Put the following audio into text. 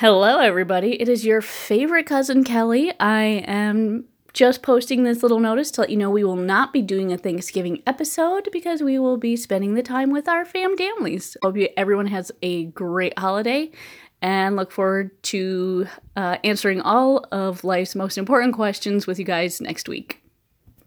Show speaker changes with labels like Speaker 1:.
Speaker 1: Hello, everybody. It is your favorite cousin Kelly. I am just posting this little notice to let you know we will not be doing a Thanksgiving episode because we will be spending the time with our fam families. Hope you, everyone has a great holiday and look forward to uh, answering all of life's most important questions with you guys next week.